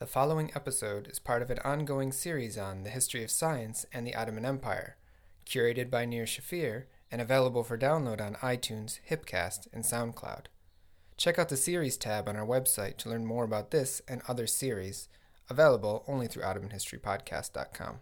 The following episode is part of an ongoing series on the history of science and the Ottoman Empire, curated by Nir Shafir and available for download on iTunes, Hipcast, and SoundCloud. Check out the series tab on our website to learn more about this and other series, available only through OttomanHistoryPodcast.com.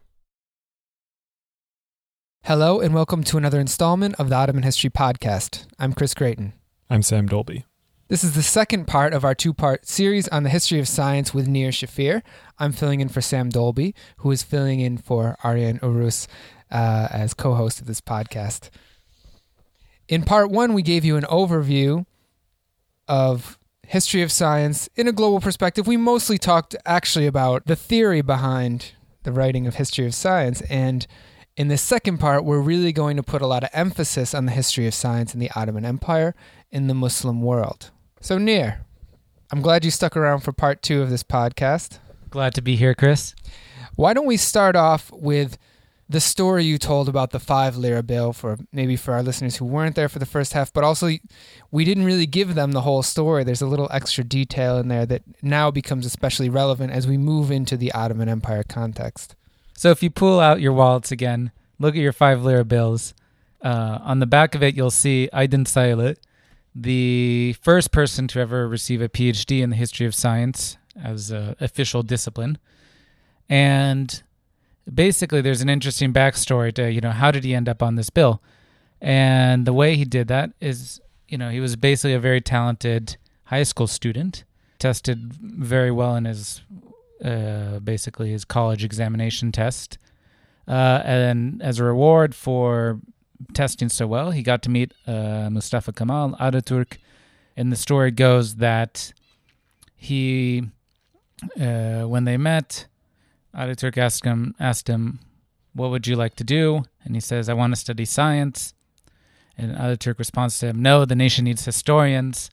Hello, and welcome to another installment of the Ottoman History Podcast. I'm Chris Gratien. I'm Sam Dolbee. This is the second part of our two part series on the history of science with Nir Shafir. I'm filling in for Sam Dolbee, who is filling in for Aryan Urus uh, as co host of this podcast. In part one, we gave you an overview of history of science in a global perspective. We mostly talked actually about the theory behind the writing of history of science. And in the second part, we're really going to put a lot of emphasis on the history of science in the Ottoman Empire in the Muslim world. So, Nir, I'm glad you stuck around for part two of this podcast. Glad to be here, Chris. Why don't we start off with the story you told about the five lira bill for maybe for our listeners who weren't there for the first half, but also we didn't really give them the whole story. There's a little extra detail in there that now becomes especially relevant as we move into the Ottoman Empire context. So if you pull out your wallets again, look at your five lira bills. Uh, on the back of it, you'll see Aydin Sayılı, the first person to ever receive a PhD in the history of science as an official discipline. And basically, there's an interesting backstory to, you know, how did he end up on this bill? And the way he did that is, you know, he was basically a very talented high school student, tested very well in his, uh, basically, his college examination test. Uh, and as a reward for testing so well. He got to meet uh, Mustafa Kemal Ataturk, and the story goes that he, uh, when they met, Ataturk asked him, asked him, "What would you like to do?" And he says, "I want to study science." And Ataturk responds to him, "No, the nation needs historians."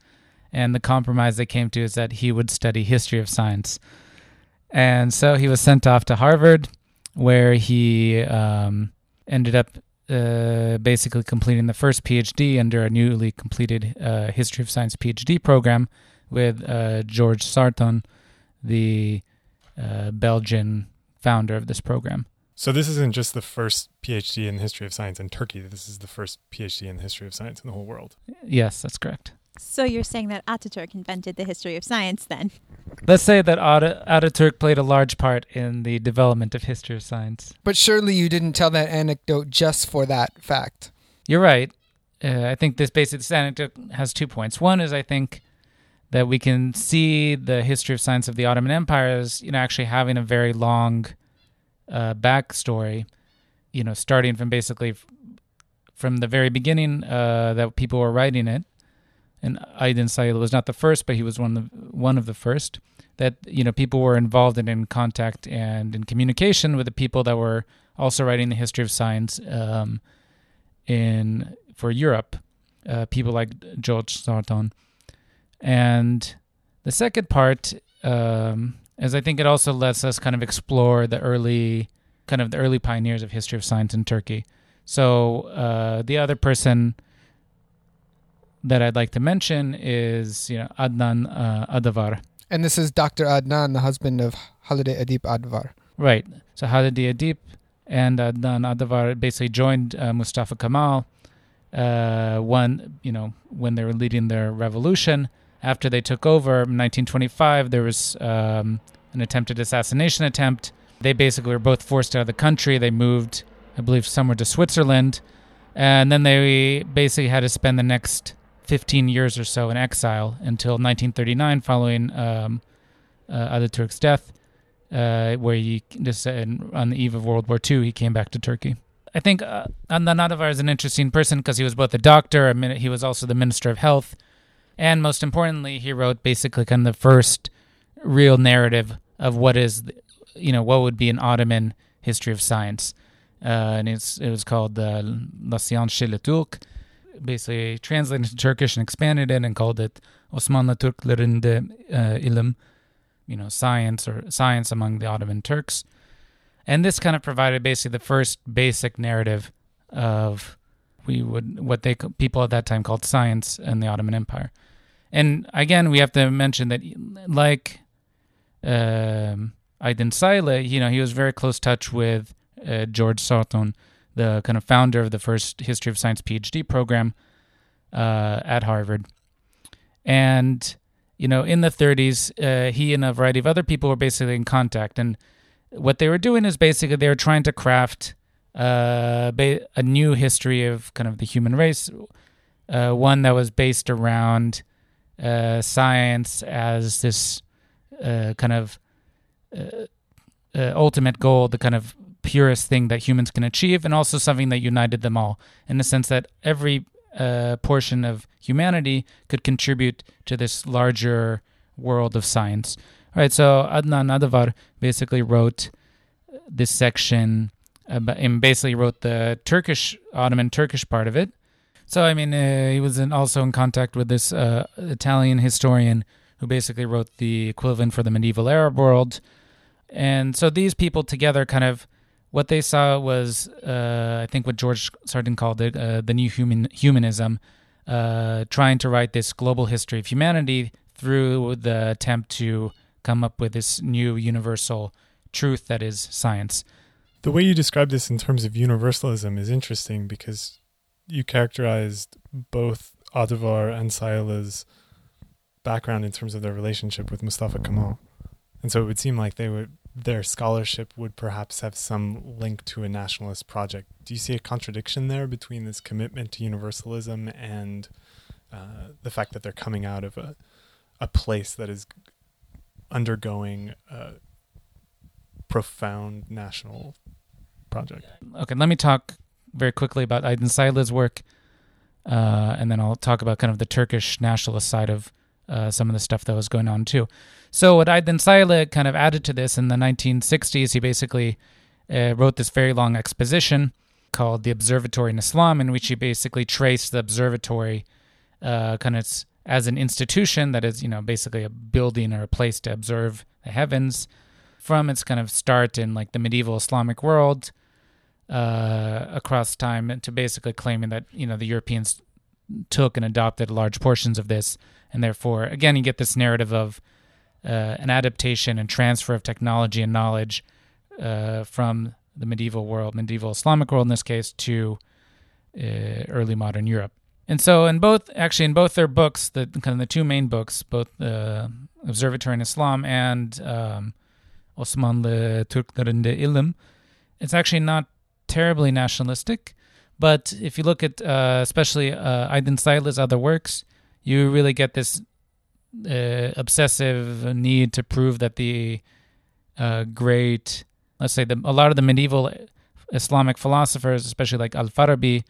And the compromise they came to is that he would study history of science. And so he was sent off to Harvard, where he um, ended up uh, basically completing the first PhD under a newly completed uh, History of Science PhD program with uh, George Sarton, the uh, Belgian founder of this program. So this isn't just the first PhD in the history of science in Turkey. This is the first PhD in the history of science in the whole world. Yes, that's correct. So you're saying that Ataturk invented the history of science then? Let's say that At- Ataturk played a large part in the development of history of science. But surely you didn't tell that anecdote just for that fact. You're right. Uh, I think this basically this anecdote has two points. One is I think that we can see the history of science of the Ottoman Empire as you know actually having a very long uh, backstory. You know, starting from basically f- from the very beginning uh, that people were writing it and Aydin Sayılı was not the first, but he was one of the, one of the first. That you know people were involved and in contact and in communication with the people that were also writing the history of science um, in for Europe, uh, people like George Sarton. And the second part um, is I think it also lets us kind of explore the early kind of the early pioneers of history of science in Turkey. So uh, the other person that I'd like to mention is you know Adnan uh, Adıvar. And this is Dr. Adnan, the husband of Halide Edip Adıvar. Right. So Halide Edip and Adnan Adıvar basically joined uh, Mustafa Kemal uh, one you know when they were leading their revolution. After they took over in 1925, there was um, an attempted assassination attempt. They basically were both forced out of the country. They moved, I believe, somewhere to Switzerland, and then they basically had to spend the next 15 years or so in exile until 1939, following um, uh, Ataturk's death, uh, where he just on the eve of World War II, he came back to Turkey. I think uh, Adnan is an interesting person because he was both a doctor, a min- he was also the Minister of Health, and most importantly, he wrote basically kind of the first real narrative of what is, you know, what would be an Ottoman history of science. Uh, and it's, it was called uh, La Science chez les Turcs, basically translated into Turkish and expanded it and called it Osmanlı Türklerinde uh, ilim, you know, science or science among the Ottoman Turks. And this kind of provided basically the first basic narrative of we would what they people at that time called science in the Ottoman Empire. And again, we have to mention that like um, Aydin Sayılı, you know, he was very close touch with uh, George Sarton, the kind of founder of the first History of Science PhD program uh, at Harvard. And, you know, in the 30s, uh, he and a variety of other people were basically in contact. And what they were doing is basically they were trying to craft uh, ba- a new history of kind of the human race, uh, one that was based around uh, science as this uh, kind of ultimate goal, the kind of purest thing that humans can achieve, and also something that united them all in the sense that every uh, portion of humanity could contribute to this larger world of science. All right, so Adnan Adıvar basically wrote this section about, and basically wrote the Turkish, Ottoman Turkish part of it. So, I mean, uh, he was in, also in contact with this uh, Italian historian who basically wrote the equivalent for the medieval Arab world. And so these people together kind of what they saw was, uh, I think, what George Sarton called it, uh, the new human humanism, uh, trying to write this global history of humanity through the attempt to come up with this new universal truth that is science. The way you describe this in terms of universalism is interesting because you characterized both Adıvar and Sayılı's background in terms of their relationship with Mustafa Kemal. And so it would seem like they would their scholarship would perhaps have some link to a nationalist project. Do you see a contradiction there between this commitment to universalism and uh, the fact that they're coming out of a a place that is undergoing a profound national project? Okay, let me talk very quickly about Aydin Sayılı's work, uh, and then I'll talk about kind of the Turkish nationalist side of uh, some of the stuff that was going on too. So what Aydin Sayılı kind of added to this in the 1960s, he basically uh, wrote this very long exposition called The Observatory in Islam, in which he basically traced the observatory uh, kind of as an institution that is, you know, basically a building or a place to observe the heavens from its kind of start in like the medieval Islamic world uh, across time to basically claiming that, you know, the Europeans took and adopted large portions of this and therefore again you get this narrative of uh, an adaptation and transfer of technology and knowledge uh, from the medieval world, medieval Islamic world in this case, to uh, early modern Europe. And so, in both, actually, in both their books, the kind of the two main books, both uh, Observatory in Islam and um, Osmanlı Türklerinde İlim, it's actually not terribly nationalistic. But if you look at, uh, especially uh, Aydin Sayılı's other works, you really get this uh, obsessive need to prove that the uh, great, let's say, the, a lot of the medieval Islamic philosophers, especially like Al Farabi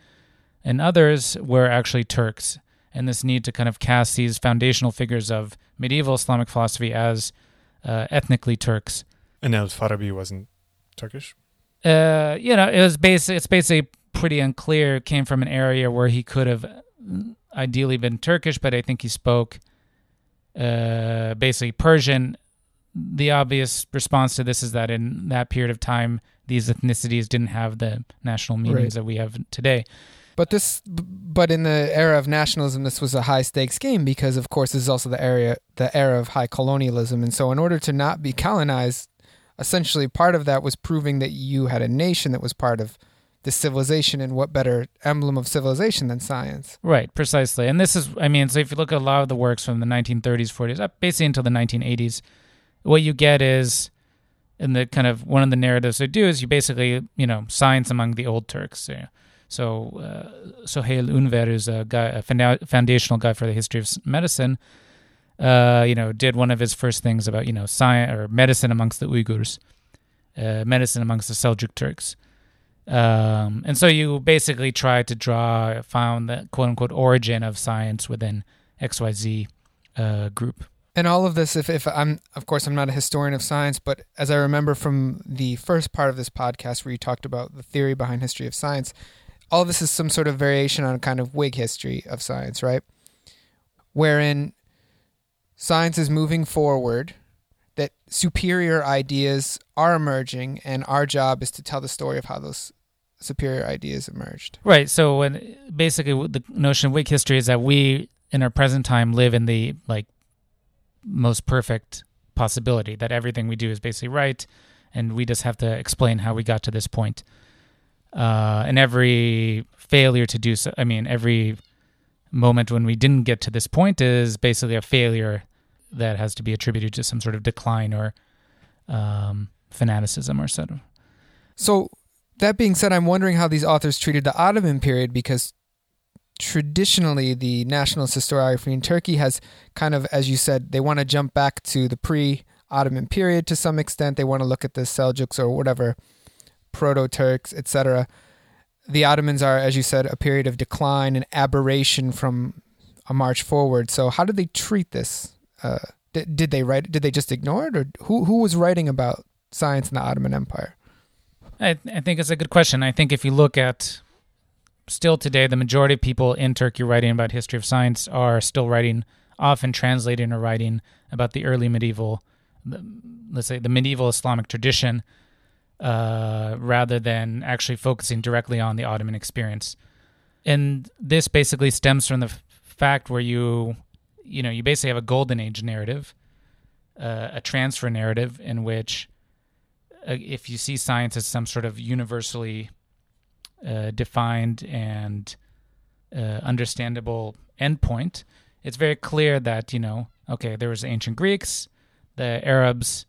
and others, were actually Turks. And this need to kind of cast these foundational figures of medieval Islamic philosophy as uh, ethnically Turks. And Al Farabi wasn't Turkish? Uh, you know, it was basic. It's basically pretty unclear. Came from an area where he could have ideally been Turkish, but I think he spoke uh, basically Persian. The obvious response to this is that in that period of time, these ethnicities didn't have the national meanings Right. that we have today. But this, but in the era of nationalism, this was a high stakes game because, of course, this is also the area, the era of high colonialism, and so in order to not be colonized, essentially part of that was proving that you had a nation that was part of this civilization, and what better emblem of civilization than science? Right, precisely. And this is, I mean, so if you look at a lot of the works from the 1930s, 40s, up basically until the 1980s, what you get is, in the kind of one of the narratives they do is you basically, you know, science among the old Turks. Know. So, uh, Süheyl Ünver is a guy, a foundational guy for the history of medicine. Uh, you know, did one of his first things about you know science or medicine amongst the Uyghurs, uh, medicine amongst the Seljuk Turks. Um, and so you basically try to draw, found the quote unquote origin of science within XYZ uh, group. And all of this, if, if I'm, of course, I'm not a historian of science, but as I remember from the first part of this podcast where you talked about the theory behind history of science, all of this is some sort of variation on a kind of Whig history of science, right? Wherein science is moving forward, that superior ideas are emerging, and our job is to tell the story of how those superior ideas emerged. Right. So when basically the notion of Whig history is that we in our present time live in the like most perfect possibility that everything we do is basically right, and we just have to explain how we got to this point. Uh, and every failure to do so, I mean, every moment when we didn't get to this point is basically a failure that has to be attributed to some sort of decline or um, fanaticism or sort of. So, that being said, I'm wondering how these authors treated the Ottoman period because traditionally the nationalist historiography in Turkey has kind of, as you said, they want to jump back to the pre Ottoman period to some extent. They want to look at the Seljuks or whatever, Proto Turks, etc. The Ottomans are, as you said, a period of decline and aberration from a march forward. So, how did they treat this? Uh, did, did they write? Did they just ignore it, or who who was writing about science in the Ottoman Empire? I, I think it's a good question. I think if you look at still today, the majority of people in Turkey writing about history of science are still writing, often translating or writing about the early medieval, let's say the medieval Islamic tradition, uh, rather than actually focusing directly on the Ottoman experience. And this basically stems from the f- fact where you, you know, you basically have a golden age narrative, uh, a transfer narrative in which uh, if you see science as some sort of universally uh, defined and uh, understandable endpoint, it's very clear that you know, okay, there was ancient Greeks, the Arabs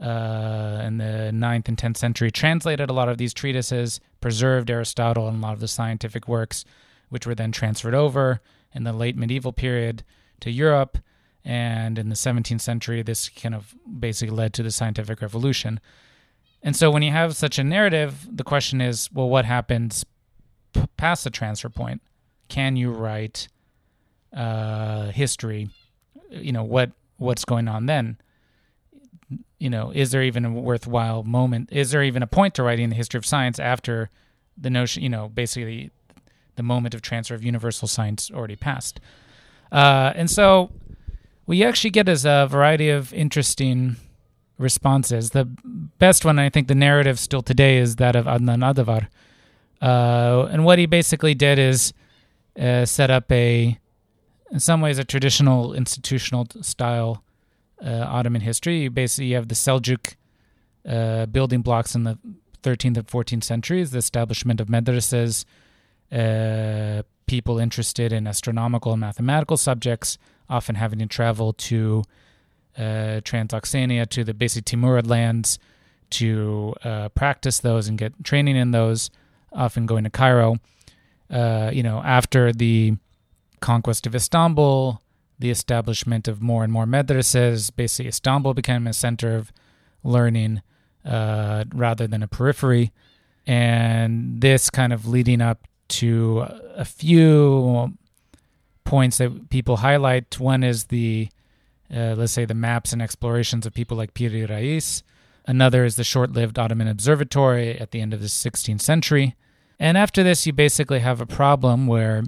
uh, in the 9th and 10th century translated a lot of these treatises, preserved Aristotle and a lot of the scientific works, which were then transferred over in the late medieval period to Europe. And in the 17th century, this kind of basically led to the scientific revolution. And so when you have such a narrative, the question is, well, what happens p- past the transfer point? Can you write uh, history? You know what what's going on then? You know, is there even a worthwhile moment? Is there even a point to writing the history of science after the notion? You know, basically, the moment of transfer of universal science already passed. Uh, and so, what you actually get is a variety of interesting responses. The best one, I think, the narrative still today is that of Adnan Adıvar. Uh, and what he basically did is uh, set up a, in some ways, a traditional institutional style uh, Ottoman history. You basically have the Seljuk uh, building blocks in the 13th and 14th centuries, the establishment of madrasas, uh, people interested in astronomical and mathematical subjects, often having to travel to uh, Transoxania to the basic Timurid lands to uh, practice those and get training in those, often going to Cairo. Uh, you know, after the conquest of Istanbul, the establishment of more and more madrasas, basically Istanbul became a center of learning uh, rather than a periphery. And this kind of leading up to a few points that people highlight. One is the uh, let's say the maps and explorations of people like Piri Reis. Another is the short lived Ottoman Observatory at the end of the 16th century. And after this, you basically have a problem where,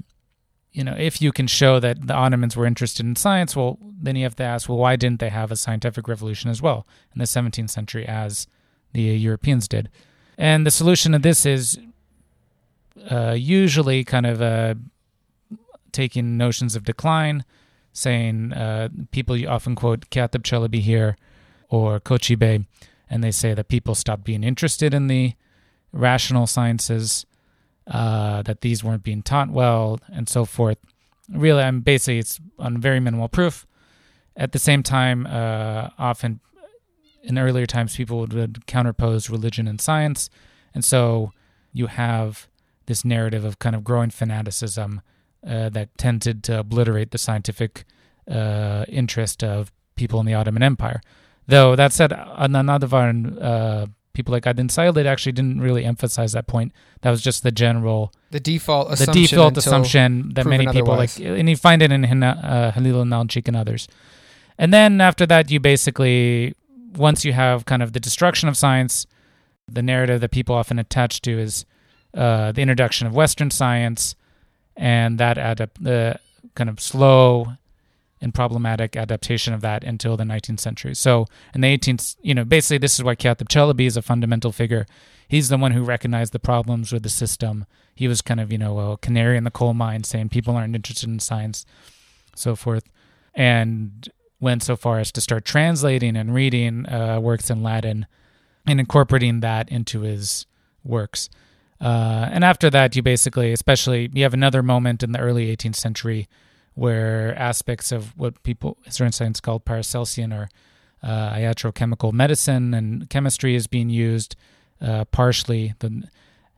you know, if you can show that the Ottomans were interested in science, well, then you have to ask, well, why didn't they have a scientific revolution as well in the 17th century as the Europeans did? And the solution to this is uh, usually kind of uh, taking notions of decline saying uh, people you often quote Katib Chalabi here or Koçi Bey, and they say that people stopped being interested in the rational sciences, uh, that these weren't being taught well, and so forth. Really, I'm basically it's on very minimal proof. At the same time, uh, often in earlier times, people would, would counterpose religion and science, and so you have this narrative of kind of growing fanaticism uh, that tended to obliterate the scientific uh, interest of people in the Ottoman Empire. Though that said, Adnan Adıvar and uh, people like Aydin Sayılı actually didn't really emphasize that point. That was just the general, the default, the default assumption that many people otherwise. like, and you find it in Hina, uh, Halil İnalcık and others. And then after that, you basically, once you have kind of the destruction of science, the narrative that people often attach to is uh, the introduction of Western science, and that adapt the kind of slow and problematic adaptation of that until the 19th century. So in the 18th, you know, basically this is why Katib Chalabi is a fundamental figure. He's the one who recognized the problems with the system. He was kind of, you know, a canary in the coal mine saying people aren't interested in science, so forth. And went so far as to start translating and reading uh, works in Latin and incorporating that into his works. Uh, and after that, you basically, especially, you have another moment in the early 18th century where aspects of what people historians science called Paracelsian or uh, iatrochemical medicine and chemistry is being used uh, partially. The,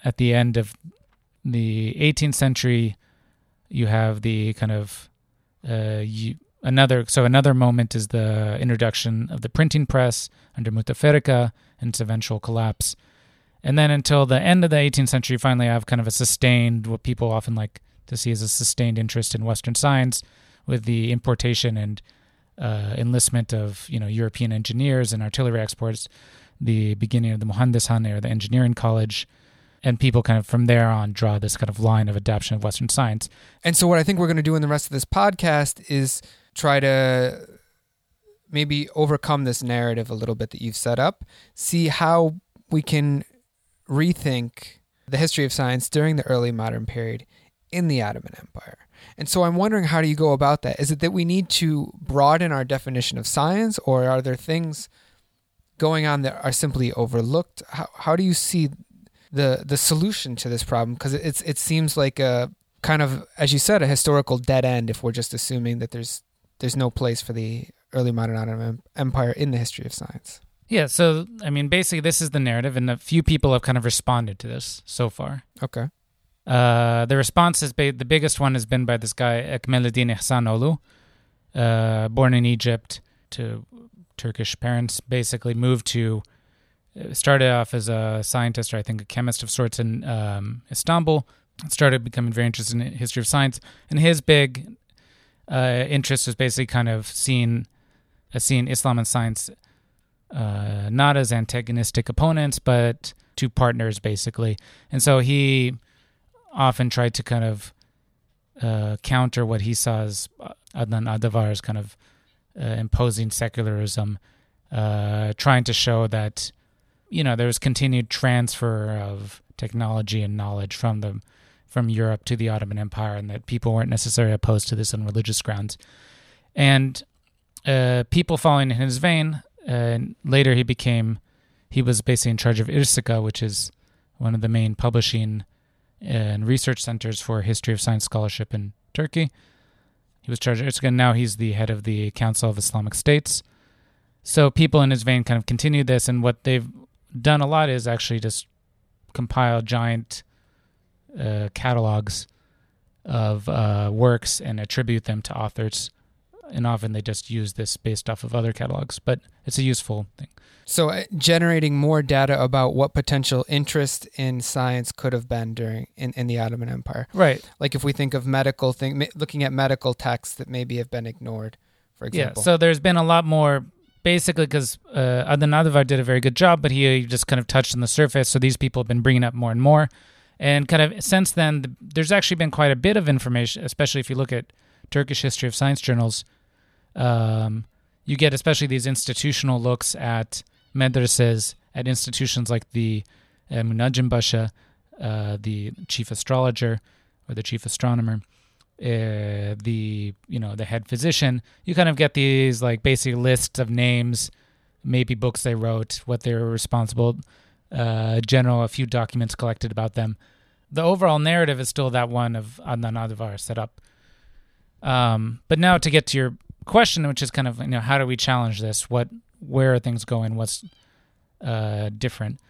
at the end of the 18th century, you have the kind of uh, you, another. So another moment is the introduction of the printing press under Müteferrika and its eventual collapse. And then until the end of the 18th century, you finally have kind of a sustained, what people often like to see as a sustained interest in Western science with the importation and uh, enlistment of you know European engineers and artillery exports, the beginning of the Mühendishane or the engineering college, and people kind of from there on draw this kind of line of adaptation of Western science. And so, what I think we're going to do in the rest of this podcast is try to maybe overcome this narrative a little bit that you've set up, see how we can rethink the history of science during the early modern period in the Ottoman Empire. And so I'm wondering how do you go about that? Is it that we need to broaden our definition of science, or are there things going on that are simply overlooked? How, how do you see the the solution to this problem? Because it's it seems like a kind of, as you said, a historical dead end if we're just assuming that there's there's no place for the early modern Ottoman Empire in the history of science. Yeah, so I mean, basically, this is the narrative, and a few people have kind of responded to this so far. Okay. Uh, the response is ba- the biggest one has been by this guy Ekmeleddin Ihsanoğlu, uh, born in Egypt to Turkish parents. Basically, moved to uh, started off as a scientist or I think a chemist of sorts in um, Istanbul. Started becoming very interested in history of science, and his big uh, interest was basically kind of seeing uh, seeing Islam and science uh, not as antagonistic opponents, but two partners basically. And so he often tried to kind of uh, counter what he saw as Adnan Adıvar's kind of uh, imposing secularism, uh, trying to show that you know there was continued transfer of technology and knowledge from the from Europe to the Ottoman Empire, and that people weren't necessarily opposed to this on religious grounds. And uh, people following in his vein, uh, later he became he was basically in charge of IRCICA, which is one of the main publishing and research centers for history of science scholarship in Turkey. He was charged of and now he's the head of the Council of Islamic States. So people in his vein kind of continue this, and what they've done a lot is actually just compile giant uh, catalogs of uh, works and attribute them to authors. And often they just use this based off of other catalogs, but it's a useful thing. So, uh, generating more data about what potential interest in science could have been during in, in the Ottoman Empire. Right. Like if we think of medical thing, looking at medical texts that maybe have been ignored, for example. Yeah. So there's been a lot more, basically, because uh, Adnan Adıvar did a very good job, but he just kind of touched on the surface. So these people have been bringing up more and more, and kind of since then, there's actually been quite a bit of information, especially if you look at Turkish history of science journals. Um, you get especially these institutional looks at madrasas at institutions like the uh, Munajim Basha, uh, the chief astrologer or the chief astronomer, uh, the you know the head physician. You kind of get these like basic lists of names, maybe books they wrote, what they were responsible, uh, general a few documents collected about them. The overall narrative is still that one of Adnan Adıvar set up. Um, but now to get to your question, which is kind of you know how do we challenge this? What where are things going? What's uh, different?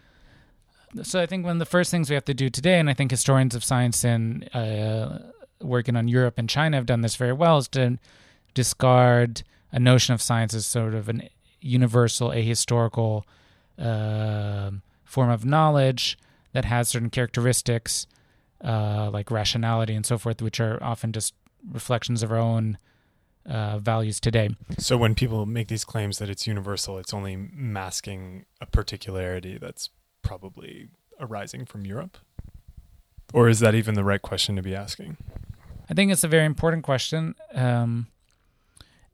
So I think one of the first things we have to do today, and I think historians of science and uh, working on Europe and China have done this very well, is to discard a notion of science as sort of an universal, ahistorical uh, form of knowledge that has certain characteristics uh, like rationality and so forth, which are often just reflections of our own uh, values today. So when people make these claims that it's universal, it's only masking a particularity that's probably arising from Europe? Or is that even the right question to be asking? I think it's a very important question. Um,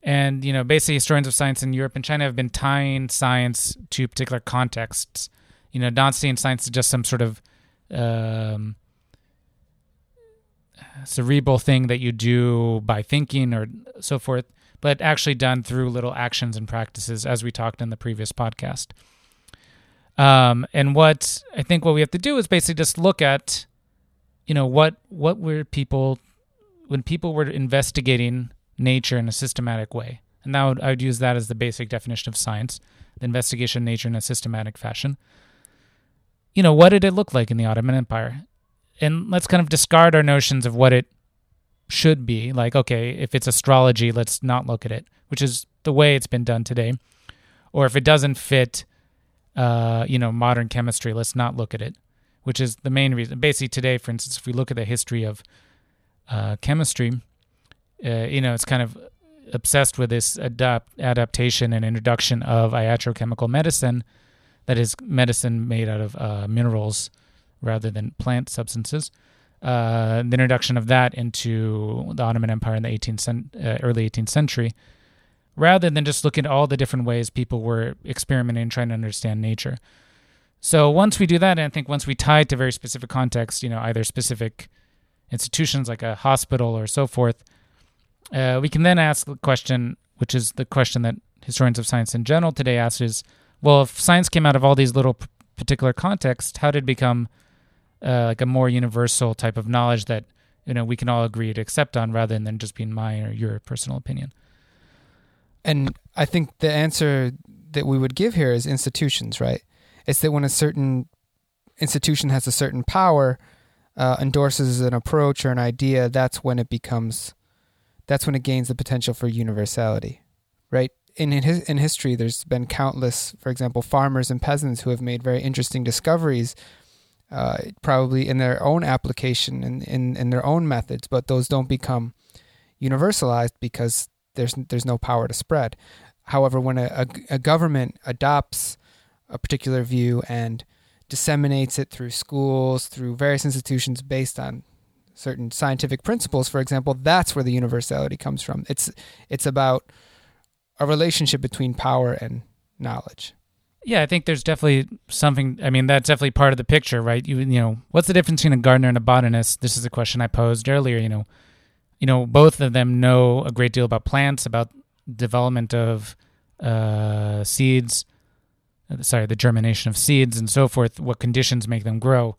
and, you know, basically historians of science in Europe and China have been tying science to particular contexts. You know, not seeing science as just some sort of um, cerebral thing that you do by thinking or so forth, but actually done through little actions and practices, as we talked in the previous podcast. Um, and what I think what we have to do is basically just look at, you know, what what were people when people were investigating nature in a systematic way, and now I would use that as the basic definition of science, the investigation of nature in a systematic fashion. You know, what did it look like in the Ottoman Empire? And let's kind of discard our notions of what it should be. Like, okay, if it's astrology, let's not look at it, which is the way it's been done today. Or if it doesn't fit uh, you know, modern chemistry. Let's not look at it, which is the main reason. Basically, today, for instance, if we look at the history of uh, chemistry, uh, you know, it's kind of obsessed with this adapt adaptation and introduction of iatrochemical medicine, that is medicine made out of uh, minerals rather than plant substances. Uh, the introduction of that into the Ottoman Empire in the 18th cent- uh, early 18th century rather than just looking at all the different ways people were experimenting and trying to understand nature. So once we do that, and I think once we tie it to very specific contexts, you know, either specific institutions like a hospital or so forth, uh, we can then ask the question, which is the question that historians of science in general today ask is, well, if science came out of all these little p- particular contexts, how did it become uh, like a more universal type of knowledge that you know we can all agree to accept on, rather than just being my or your personal opinion? And I think the answer that we would give here is institutions, right? It's that when a certain institution has a certain power, uh, endorses an approach or an idea, that's when it becomes, that's when it gains the potential for universality, right? In in, his, in history, there's been countless, for example, farmers and peasants who have made very interesting discoveries, uh, probably in their own application and in, in their own methods, but those don't become universalized because there's there's no power to spread. However, when a, a, a government adopts a particular view and disseminates it through schools, through various institutions based on certain scientific principles, for example, that's where the universality comes from. It's it's about a relationship between power and knowledge. Yeah, I think there's definitely something. I mean, that's definitely part of the picture, right? You, you know, what's the difference between a gardener and a botanist? This is a question I posed earlier. You know, you know, both of them know a great deal about plants, about development of uh, seeds, uh, sorry, the germination of seeds and so forth, what conditions make them grow.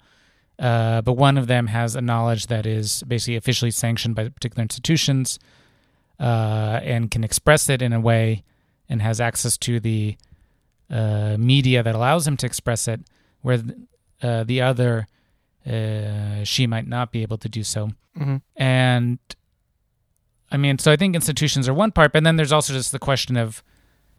Uh, but one of them has a knowledge that is basically officially sanctioned by particular institutions uh, and can express it in a way and has access to the uh, media that allows him to express it, where uh, the other, she might not be able to do so. Mm-hmm. And I mean, so I think institutions are one part, but then there's also just the question of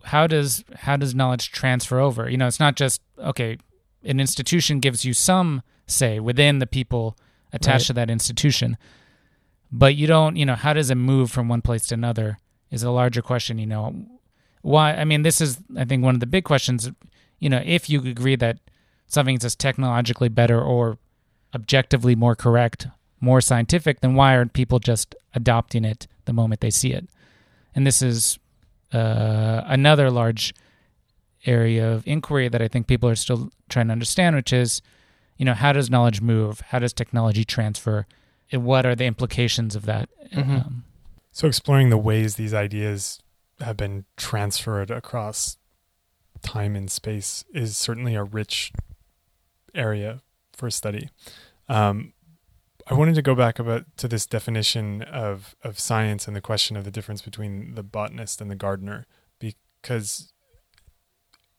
how does how does knowledge transfer over? You know, it's not just okay. An institution gives you some say within the people attached right. to that institution, but you don't. You know, how does it move from one place to another? Is a larger question. You know, why? I mean, this is I think one of the big questions. You know, if you agree that something is just technologically better or objectively more correct, more scientific, then why aren't people just adopting it the moment they see it. And this is uh, another large area of inquiry that I think people are still trying to understand, which is, you know, how does knowledge move? How does technology transfer? And what are the implications of that? Mm-hmm. Um, so, exploring the ways these ideas have been transferred across time and space is certainly a rich area for study. Um, I wanted to go back about to this definition of of science and the question of the difference between the botanist and the gardener, because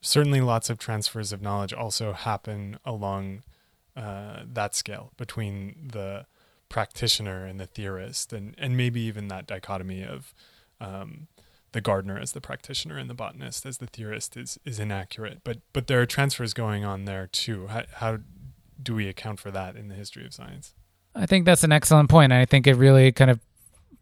certainly lots of transfers of knowledge also happen along uh, that scale between the practitioner and the theorist, and and maybe even that dichotomy of um, the gardener as the practitioner and the botanist as the theorist is is inaccurate. But but there are transfers going on there too. How, how do we account for that in the history of science? I think that's an excellent point. And I think it really kind of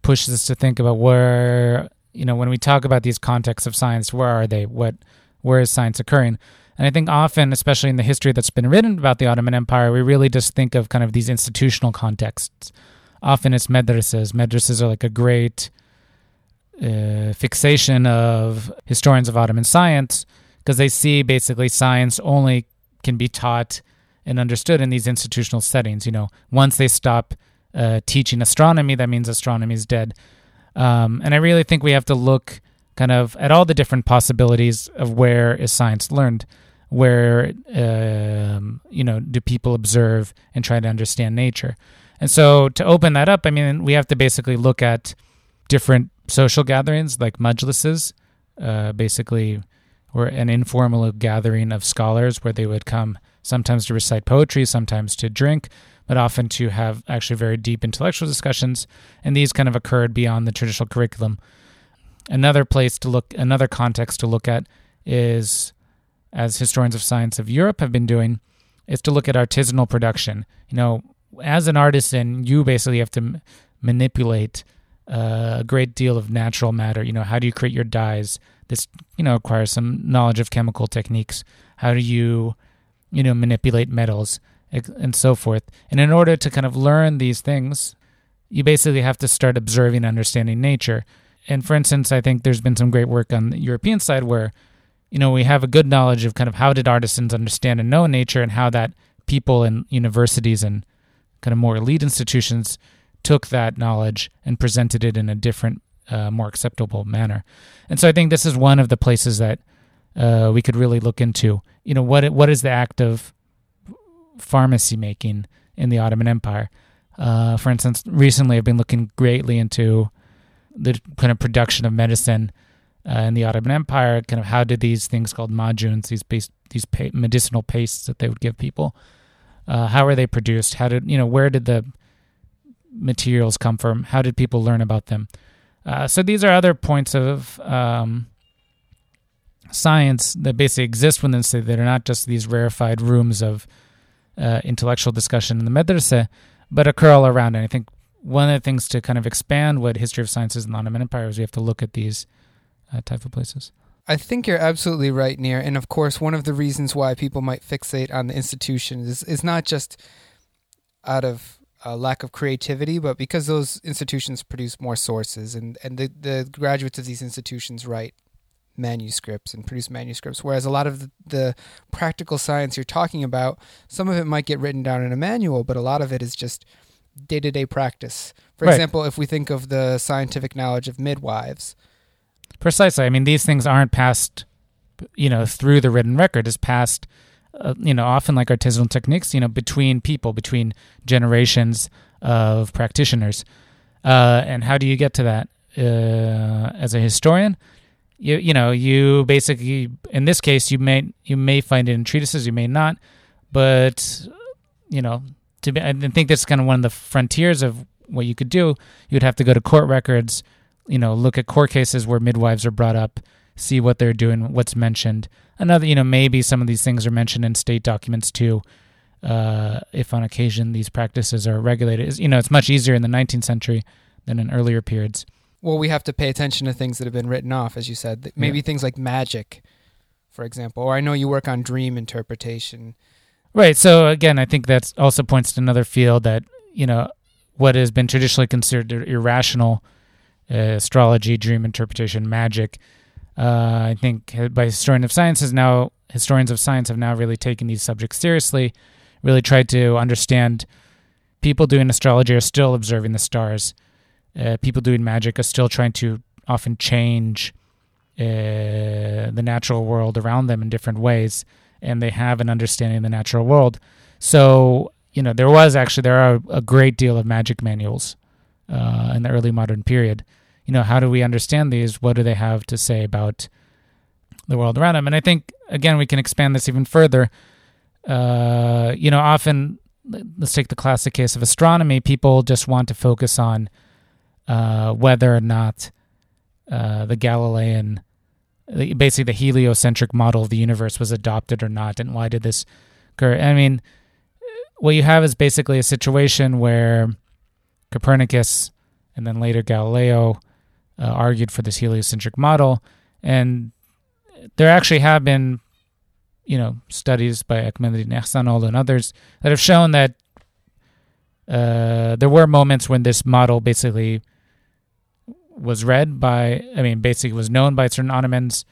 pushes us to think about where, you know, when we talk about these contexts of science, where are they? What, where is science occurring? And I think often, especially in the history that's been written about the Ottoman Empire, we really just think of kind of these institutional contexts. Often it's madrasas. Madrasas are like a great uh, fixation of historians of Ottoman science because they see basically science only can be taught and understood in these institutional settings. You know, once they stop uh, teaching astronomy, that means astronomy is dead. Um, and I really think we have to look kind of at all the different possibilities of where is science learned, where um, you know do people observe and try to understand nature. And so to open that up, I mean, we have to basically look at different social gatherings like majlises, uh, basically, were an informal gathering of scholars where they would come sometimes to recite poetry, sometimes to drink, but often to have actually very deep intellectual discussions. And these kind of occurred beyond the traditional curriculum. Another place to look, another context to look at is, as historians of science of Europe have been doing, is to look at artisanal production. You know, as an artisan, you basically have to manipulate a great deal of natural matter. You know, how do you create your dyes? This, you know, requires some knowledge of chemical techniques. How do you, you know, manipulate metals and so forth? And in order to kind of learn these things, you basically have to start observing, understanding nature. And for instance, I think there's been some great work on the European side where, you know, we have a good knowledge of kind of how did artisans understand and know nature and how that people in universities and kind of more elite institutions took that knowledge and presented it in a different, uh, more acceptable manner. And so I think this is one of the places that uh, we could really look into. You know, what what is the act of pharmacy making in the Ottoman Empire? Uh, for instance, recently I've been looking greatly into the kind of production of medicine uh, in the Ottoman Empire. Kind of how did these things called majuns, these base, these medicinal pastes that they would give people, uh, how are they produced? How did you know where did the materials come from? How did people learn about them? Uh, so these are other points of um, science that basically exist within the that are not just these rarefied rooms of uh, intellectual discussion in the madrasa, but occur all around. And I think one of the things to kind of expand what history of science is in the Ottoman Empire is we have to look at these uh, type of places. I think you're absolutely right, Nir. And of course, one of the reasons why people might fixate on the institutions is, is not just out of a lack of creativity, but because those institutions produce more sources and, and the, the graduates of these institutions write manuscripts and produce manuscripts. Whereas a lot of the, the, practical science you're talking about, some of it might get written down in a manual, but a lot of it is just day to day practice. For Right. example, if we think of the scientific knowledge of midwives, Precisely. I mean, these things aren't passed, you know, through the written record. It's passed, uh, you know, often like artisanal techniques, you know, between people, between generations of practitioners. Uh, and how do you get to that? Uh, as a historian, you you know, you basically, in this case, you may you may find it in treatises, you may not, but you know, to be, I think that's kind of one of the frontiers of what you could do. You'd have to go to court records you know, look at court cases where midwives are brought up, see what they're doing, what's mentioned. Another, you know, maybe some of these things are mentioned in state documents too. Uh, if on occasion these practices are regulated, It's- you know, it's much easier in the 19th century than in earlier periods. well, we have to pay attention to things that have been written off, as you said. Maybe things like magic, for example. Or I know you work on dream interpretation. Right. So again, I think that also points to another field that you know what has been traditionally considered irrational, uh, astrology, dream interpretation, magic. Uh, I think by historian of science is now historians of science have now really taken these subjects seriously, really tried to understand. People doing astrology are still observing the stars. Uh, people doing magic are still trying to often change uh, the natural world around them in different ways and they have an understanding of the natural world. So, you know, there was actually there are a great deal of magic manuals uh, in the early modern period. You know, how do we understand these? What do they have to say about the world around them? And I think again we can expand this even further. Uh, you know, often let's take the classic case of astronomy. People just want to focus on uh, whether or not uh, the Galilean basically the heliocentric model of the universe was adopted or not and why did this occur i mean what you have is basically a situation where copernicus and then later galileo uh, argued for this heliocentric model and there actually have been you know studies by Ekmeleddin Ihsanoğlu and others that have shown that uh, there were moments when this model basically was read by, I mean, basically was known by certain Ottomans,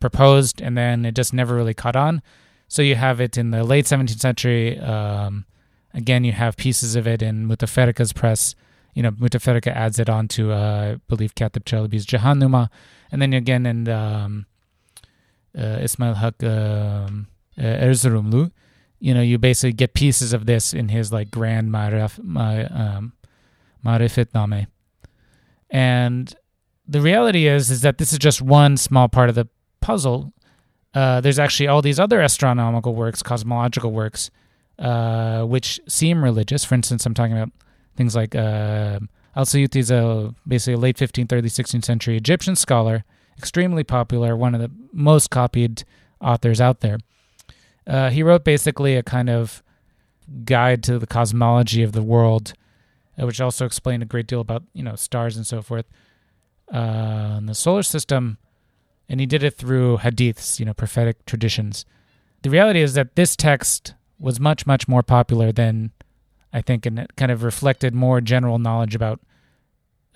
proposed, and then it just never really caught on. So you have it in the late 17th century. Um, again, you have pieces of it in Müteferrika's press you know, Müteferrika adds it on to, uh, I believe, Katib Chalabi's Jahannuma. And then again in um, uh, Ismail Haq um, uh, Erzurumlu, you know, you basically get pieces of this in his like grand Ma'rif, my, um, And the reality is, is that this is just one small part of the puzzle. Uh, there's actually all these other astronomical works, cosmological works, uh, which seem religious. For instance, I'm talking about things like uh, Al Suyuti is a basically a late 15th, early 16th century Egyptian scholar, extremely popular, one of the most copied authors out there. Uh, he wrote basically a kind of guide to the cosmology of the world, uh, which also explained a great deal about you know stars and so forth. Uh, the solar system, and he did it through hadiths, you know, prophetic traditions. The reality is that this text was much, much more popular than I think, and it kind of reflected more general knowledge about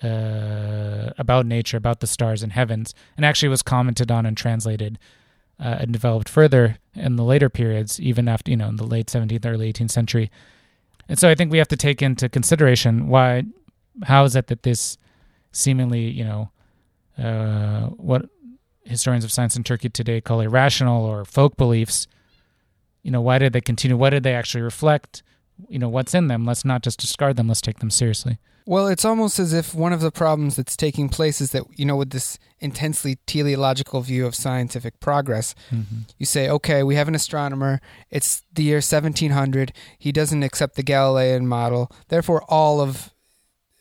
uh, about nature, about the stars and heavens, and actually was commented on and translated uh, and developed further in the later periods, even after you know in the late 17th, early 18th century. And so I think we have to take into consideration why, how is it that this seemingly, you know, uh, what historians of science in Turkey today call irrational or folk beliefs, you know, why did they continue? What did they actually reflect? You know what's in them. Let's not just discard them. Let's take them seriously. Well it's almost as if one of the problems that's taking place is that you know with this intensely teleological view of scientific progress mm-hmm. you say okay we have an astronomer. It's the year 1700 he doesn't accept the galilean model. Therefore all of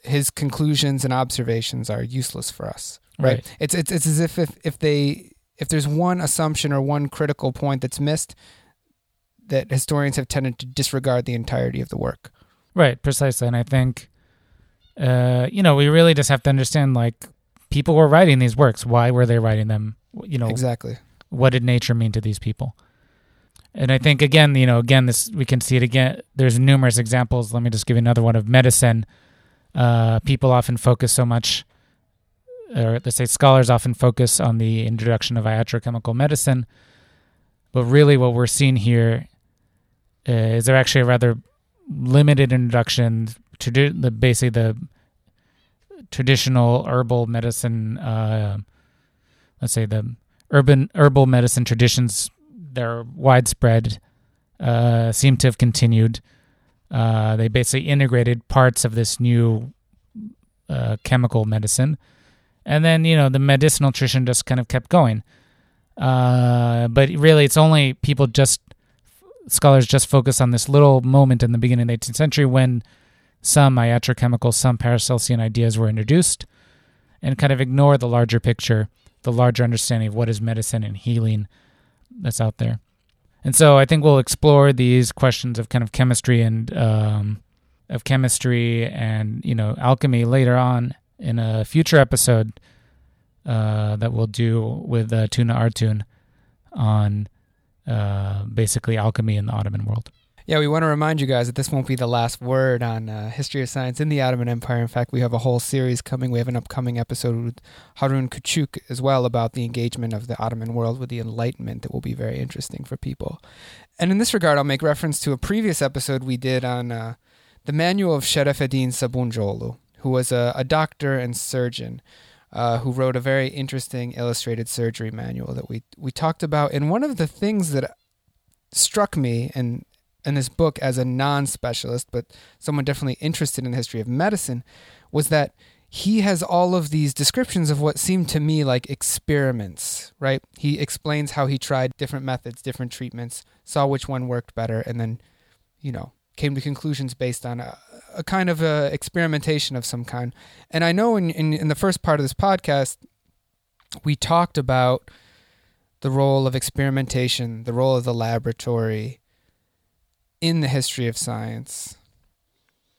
his conclusions and observations are useless for us right, right. It's, it's it's as if, if if they if there's one assumption or one critical point that's missed that historians have tended to disregard the entirety of the work. Right, precisely. And I think, uh, you know, we really just have to understand like people were writing these works. Why were they writing them? You know, exactly. What did nature mean to these people? And I think again, you know, again, this we can see it again. There's numerous examples. Let me just give you another one of medicine. Uh, people often focus so much, or let's say scholars often focus on the introduction of iatrochemical medicine, but really, what we're seeing here uh, is there actually a rather limited introduction to the basically the traditional herbal medicine uh, let's say the urban herbal medicine traditions that are widespread uh, seem to have continued. Uh, they basically integrated parts of this new uh, chemical medicine. And then you know the medicinal tradition just kind of kept going. Uh, but really it's only people just scholars just focus on this little moment in the beginning of the 18th century when some iatrochemical, some Paracelsian ideas were introduced and kind of ignore the larger picture, the larger understanding of what is medicine and healing that's out there. And so I think we'll explore these questions of kind of chemistry and um, of chemistry and you know alchemy later on in a future episode uh, that we'll do with uh, Tuna Artun on uh, basically alchemy in the Ottoman world. Yeah, we want to remind you guys that this won't be the last word on uh, history of science in the Ottoman Empire. In fact, we have a whole series coming. We have an upcoming episode with Harun Küçük as well about the engagement of the Ottoman world with the Enlightenment that will be very interesting for people. And in this regard, I'll make reference to a previous episode we did on uh, the manual of Şerefeddin Sabuncuoğlu, who was a, a doctor and surgeon uh, who wrote a very interesting illustrated surgery manual that we we talked about. And one of the things that struck me in in this book as a non-specialist, but someone definitely interested in the history of medicine, was that he has all of these descriptions of what seemed to me like experiments, right? He explains how he tried different methods, different treatments, saw which one worked better, and then, you know, came to conclusions based on a, a kind of a experimentation of some kind. And I know in, in, in the first part of this podcast, we talked about the role of experimentation, the role of the laboratory in the history of science.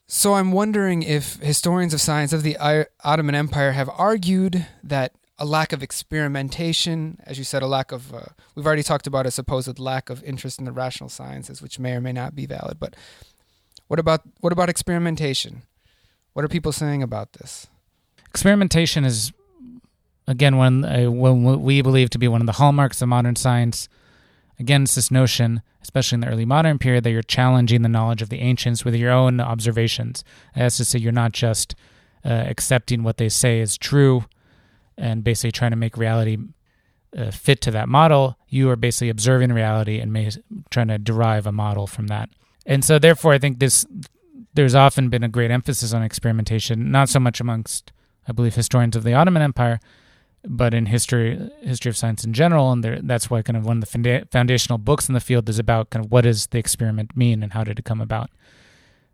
So I'm wondering if historians of science of the Ottoman Empire have argued that a lack of experimentation, as you said, a lack of, uh, we've already talked about a supposed lack of interest in the rational sciences, which may or may not be valid, but what about what about experimentation? What are people saying about this? Experimentation is again one uh, one we believe to be one of the hallmarks of modern science. Again, it's this notion, especially in the early modern period, that you're challenging the knowledge of the ancients with your own observations. As to say, you're not just uh, accepting what they say is true and basically trying to make reality uh, fit to that model. You are basically observing reality and may, trying to derive a model from that. And so, therefore, I think this there's often been a great emphasis on experimentation, not so much amongst, I believe, historians of the Ottoman Empire, but in history history of science in general. And there, that's why kind of one of the foundational books in the field is about kind of what does the experiment mean and how did it come about,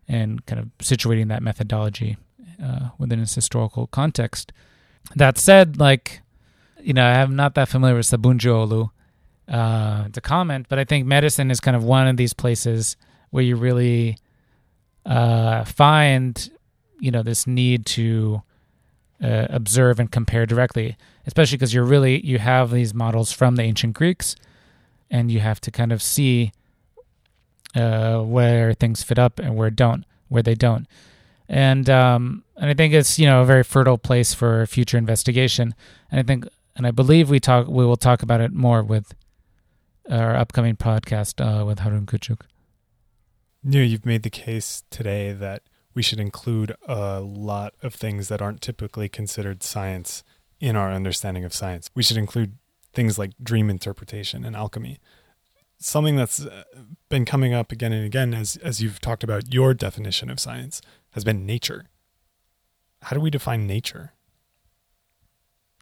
and kind of situating that methodology uh, within its historical context. That said, like, you know, I'm not that familiar with Sabuncuoglu uh, to comment, but I think medicine is kind of one of these places where you really uh, find, you know, this need to uh, observe and compare directly, especially because you're really you have these models from the ancient Greeks, and you have to kind of see uh, where things fit up and where don't, where they don't, and um, and I think it's you know a very fertile place for future investigation. And I think, and I believe we talk, we will talk about it more with our upcoming podcast uh, with Harun Küçük. Nir, you've made the case today that we should include a lot of things that aren't typically considered science in our understanding of science. We should include things like dream interpretation and alchemy. Something that's been coming up again and again as as you've talked about your definition of science has been nature. How do we define nature?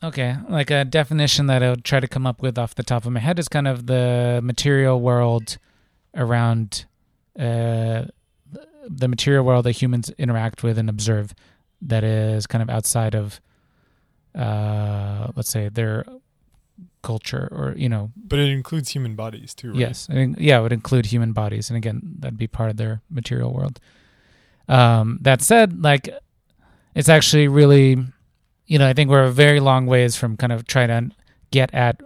Okay, like a definition that I'll try to come up with off the top of my head is kind of the material world around uh, the material world that humans interact with and observe that is kind of outside of, uh, let's say, their culture or, you know. But it includes human bodies too, right? Yes. I think, yeah, it would include human bodies. And again, that'd be part of their material world. Um, that said, like, it's actually really, you know, I think we're a very long ways from kind of trying to get at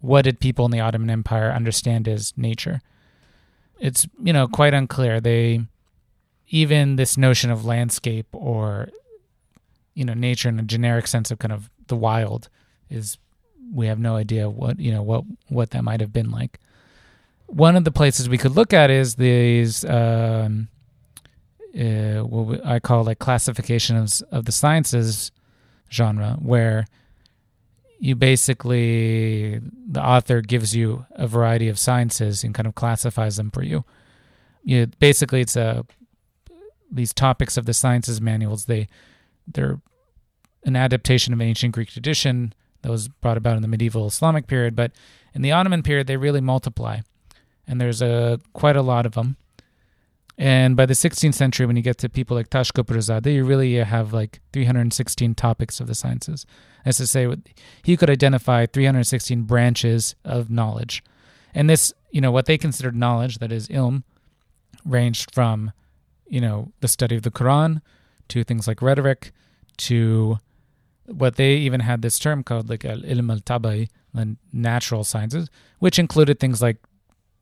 what did people in the Ottoman Empire understand as nature. It's, you know, quite unclear. They, even this notion of landscape or, you know, nature in a generic sense of kind of the wild is, we have no idea what, you know, what, what that might have been like. One of the places we could look at is these, um, uh, what I call like classification of of the sciences genre, where you basically the author gives you a variety of sciences and kind of classifies them for you. You basically it's a these topics of the sciences manuals. They they're an adaptation of an ancient Greek tradition that was brought about in the medieval Islamic period, but in the Ottoman period they really multiply, and there's a quite a lot of them. And by the 16th century, when you get to people like Taşköprüzade, you really have like 316 topics of the sciences. As to say, he could identify 316 branches of knowledge. And this, you know, what they considered knowledge, that is ilm, ranged from, you know, the study of the Quran to things like rhetoric to what they even had this term called like al ilm al tabai, the natural sciences, which included things like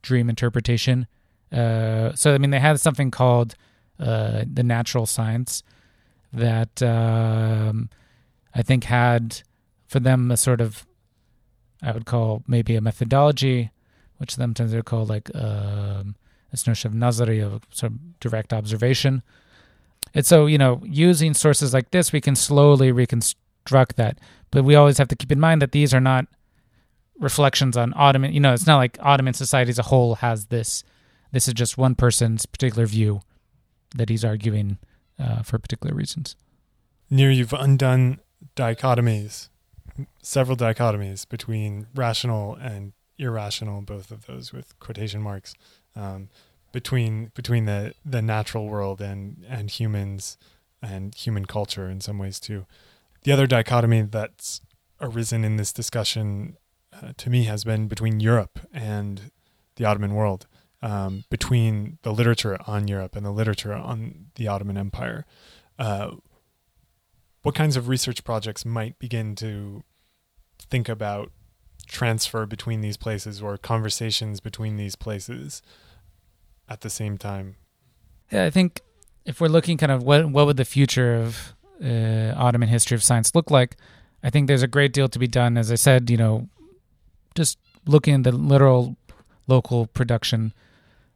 dream interpretation, uh, so I mean, they had something called uh, the natural science that um, I think had for them a sort of I would call maybe a methodology, which sometimes they're called like um, this notion of nazari of sort of direct observation. And so you know, using sources like this, we can slowly reconstruct that. But we always have to keep in mind that these are not reflections on Ottoman. You know, it's not like Ottoman society as a whole has this this is just one person's particular view that he's arguing uh, for particular reasons. Nir, you've undone dichotomies, several dichotomies between rational and irrational, both of those with quotation marks, um, between between the the natural world and and humans and human culture in some ways too. The other dichotomy that's arisen in this discussion uh, to me has been between Europe and the Ottoman world um, between the literature on Europe and the literature on the Ottoman Empire. Uh, what kinds of research projects might begin to think about transfer between these places or conversations between these places at the same time? Yeah, I think if we're looking kind of what what would the future of uh, Ottoman history of science look like, I think there's a great deal to be done. As I said, you know, just looking at the literal local production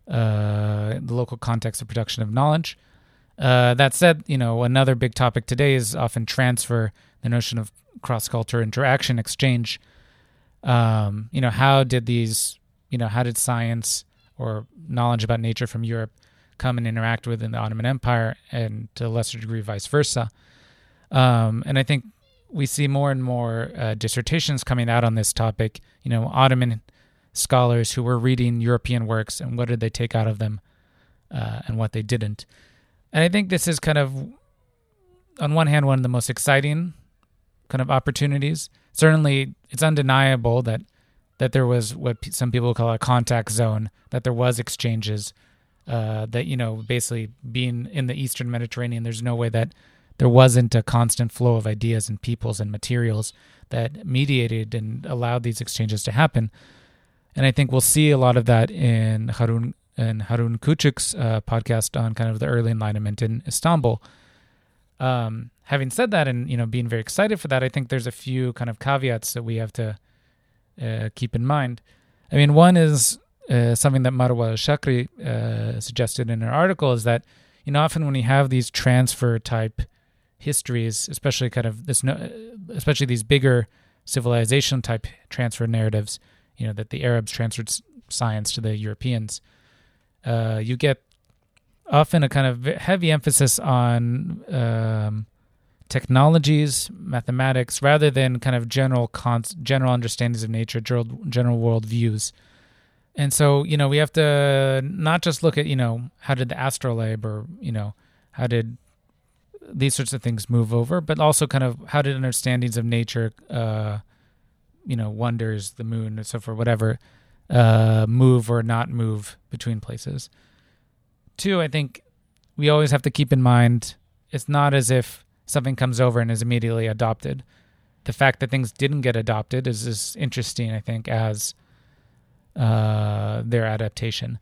uh, the local context of production of knowledge. Uh, that said, you know, another big topic today is often transfer, the notion of cross culture interaction, exchange. Um, you know, how did these, you know, how did science or knowledge about nature from Europe come and interact with in the Ottoman Empire, and to a lesser degree, vice versa? Um, and I think we see more and more uh, dissertations coming out on this topic. You know, Ottoman scholars who were reading European works and what did they take out of them uh, and what they didn't. And I think this is kind of, on one hand, one of the most exciting kind of opportunities. Certainly, it's undeniable that that there was what some people call a contact zone, that there was exchanges, uh, that you know, basically being in the Eastern Mediterranean, there's no way that there wasn't a constant flow of ideas and peoples and materials that mediated and allowed these exchanges to happen. And I think we'll see a lot of that in Harun and Harun Küçük's uh, podcast on kind of the early Enlightenment in Istanbul. Um, having said that, and you know, being very excited for that, I think there's a few kind of caveats that we have to uh, keep in mind. I mean, one is uh, something that Marwa Elshakry uh, suggested in her article is that you know often when you have these transfer type histories, especially kind of this, especially these bigger civilization type transfer narratives, you know, that the Arabs transferred science to the Europeans, uh, you get often a kind of heavy emphasis on um, technologies, mathematics, rather than kind of general cons- general understandings of nature, general, general world views. And so, you know, we have to not just look at, you know, how did the astrolabe or, you know, how did these sorts of things move over, but also kind of how did understandings of nature, uh, you know, wonders, the moon, and so for whatever, uh, move or not move between places. Two, I think we always have to keep in mind it's not as if something comes over and is immediately adopted. The fact that things didn't get adopted is as interesting, I think, as uh, their adaptation.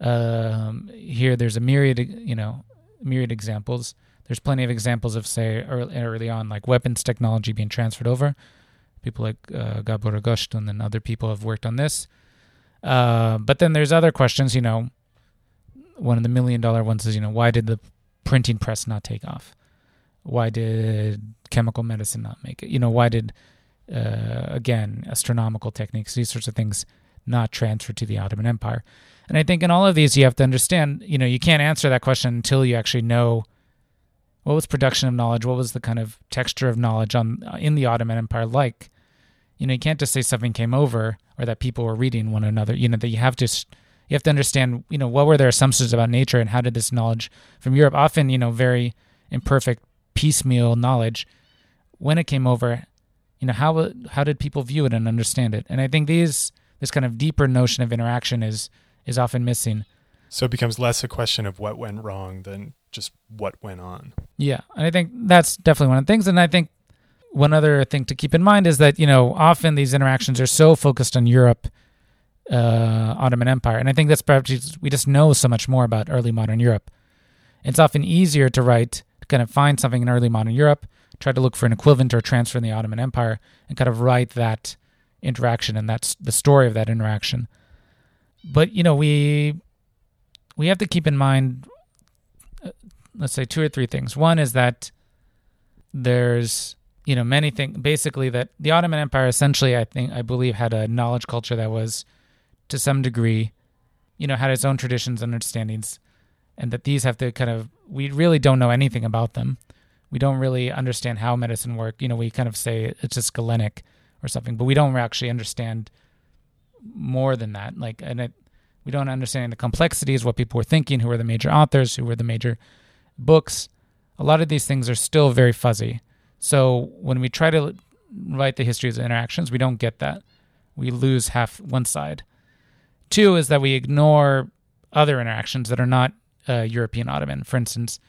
Um, here, there's a myriad, you know, myriad examples there's plenty of examples of say early, early on like weapons technology being transferred over people like uh, Gábor Ágoston and other people have worked on this uh, but then there's other questions you know one of the million dollar ones is you know why did the printing press not take off why did chemical medicine not make it you know why did uh, again astronomical techniques these sorts of things not transfer to the ottoman empire and i think in all of these you have to understand you know you can't answer that question until you actually know what was production of knowledge? What was the kind of texture of knowledge on in the Ottoman Empire like? You know, you can't just say something came over or that people were reading one another. You know, that you have to you have to understand. You know, what were their assumptions about nature and how did this knowledge from Europe, often you know very imperfect, piecemeal knowledge, when it came over, you know how how did people view it and understand it? And I think these this kind of deeper notion of interaction is is often missing. So it becomes less a question of what went wrong than just what went on. Yeah, and I think that's definitely one of the things. And I think one other thing to keep in mind is that you know often these interactions are so focused on Europe, uh, Ottoman Empire, and I think that's perhaps we just know so much more about early modern Europe. It's often easier to write, to kind of find something in early modern Europe, try to look for an equivalent or transfer in the Ottoman Empire, and kind of write that interaction and that's the story of that interaction. But you know we we have to keep in mind let's say two or three things. One is that there's you know many things basically that the Ottoman Empire essentially I think I believe had a knowledge culture that was to some degree you know had its own traditions and understandings and that these have to kind of we really don't know anything about them. We don't really understand how medicine work. You know, we kind of say it's just Galenic or something, but we don't actually understand more than that. Like, and it, we don't understand the complexities, what people were thinking, who were the major authors, who were the major books, a lot of these things are still very fuzzy. So when we try to write the histories of interactions, we don't get that. We lose half one side. Two is that we ignore other interactions that are not uh, European Ottoman. For instance,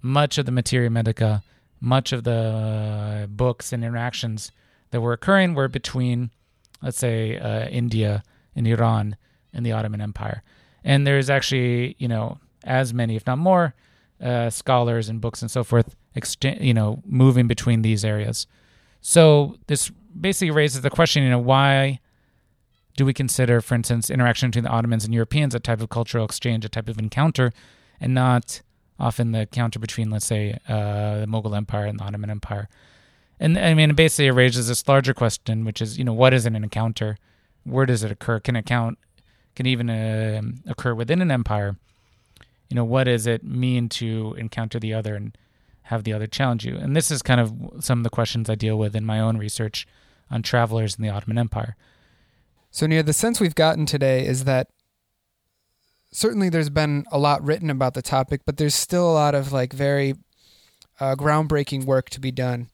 much of the Materia Medica, much of the books and interactions that were occurring were between, let's say, uh, India and Iran and the Ottoman Empire. And there's actually, you know, as many, if not more, uh, scholars and books and so forth, exchange, you know, moving between these areas. So this basically raises the question, you know, why do we consider, for instance, interaction between the Ottomans and Europeans a type of cultural exchange, a type of encounter, and not often the counter between, let's say, uh, the Mughal Empire and the Ottoman Empire. And I mean, basically, it raises this larger question, which is, you know, what is an encounter? Where does it occur? Can it count? Can even uh, occur within an empire? You know, what does it mean to encounter the other and have the other challenge you? And this is kind of some of the questions I deal with in my own research on travelers in the Ottoman Empire. So, Nir the sense we've gotten today is that certainly there's been a lot written about the topic, but there's still a lot of like very uh, groundbreaking work to be done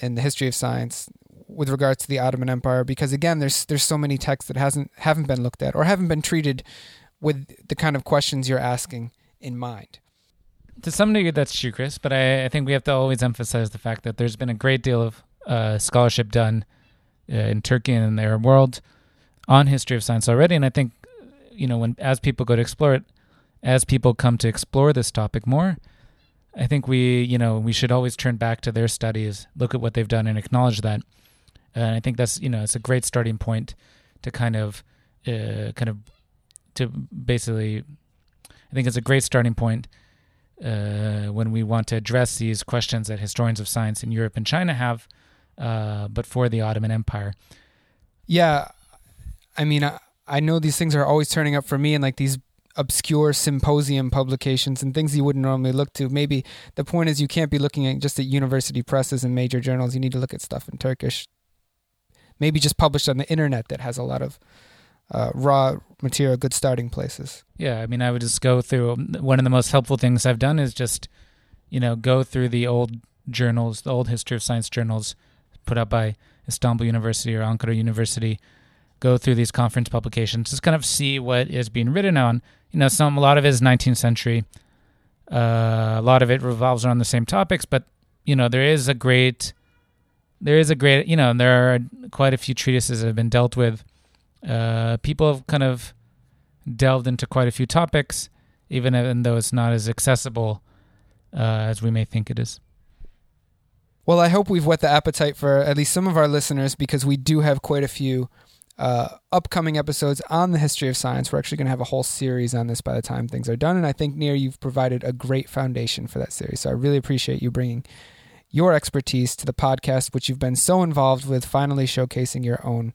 in the history of science with regards to the Ottoman Empire because again there's there's so many texts that hasn't haven't been looked at or haven't been treated with the kind of questions you're asking in mind. To some degree, that's true, Chris. But I, I think we have to always emphasize the fact that there's been a great deal of uh, scholarship done uh, in Turkey and in the Arab world on history of science already, and I think you know when as people go to explore it, as people come to explore this topic more, I think we you know we should always turn back to their studies, look at what they've done, and acknowledge that. And I think that's you know it's a great starting point to kind of uh, kind of to basically I think it's a great starting point uh, when we want to address these questions that historians of science in Europe and China have, uh, but for the Ottoman Empire. Yeah, I mean, I, I know these things are always turning up for me in like these obscure symposium publications and things you wouldn't normally look to. Maybe the point is you can't be looking at just at university presses and major journals. You need to look at stuff in Turkish. Maybe just published on the internet that has a lot of uh, raw material, good starting places. Yeah, I mean, I would just go through. One of the most helpful things I've done is just, you know, go through the old journals, the old history of science journals put out by Istanbul University or Ankara University. Go through these conference publications, just kind of see what is being written on. You know, some a lot of it is 19th century. Uh, a lot of it revolves around the same topics, but you know, there is a great, there is a great, you know, there are quite a few treatises that have been dealt with uh, people have kind of delved into quite a few topics, even though it's not as accessible uh, as we may think it is. Well, I hope we've whet the appetite for at least some of our listeners because we do have quite a few uh, upcoming episodes on the history of science. We're actually going to have a whole series on this by the time things are done. And I think, Nir, you've provided a great foundation for that series. So I really appreciate you bringing your expertise to the podcast, which you've been so involved with, finally showcasing your own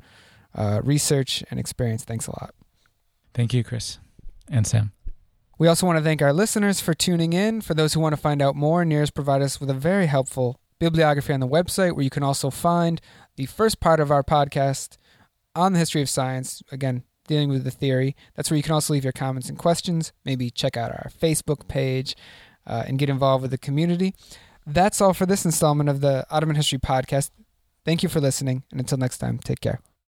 uh, research and experience. Thanks a lot. Thank you, Chris and Sam. We also want to thank our listeners for tuning in. For those who want to find out more, Nir's provide us with a very helpful bibliography on the website where you can also find the first part of our podcast on the history of science. Again, dealing with the theory. That's where you can also leave your comments and questions. Maybe check out our Facebook page uh, and get involved with the community. That's all for this installment of the Ottoman History Podcast. Thank you for listening, and until next time, take care.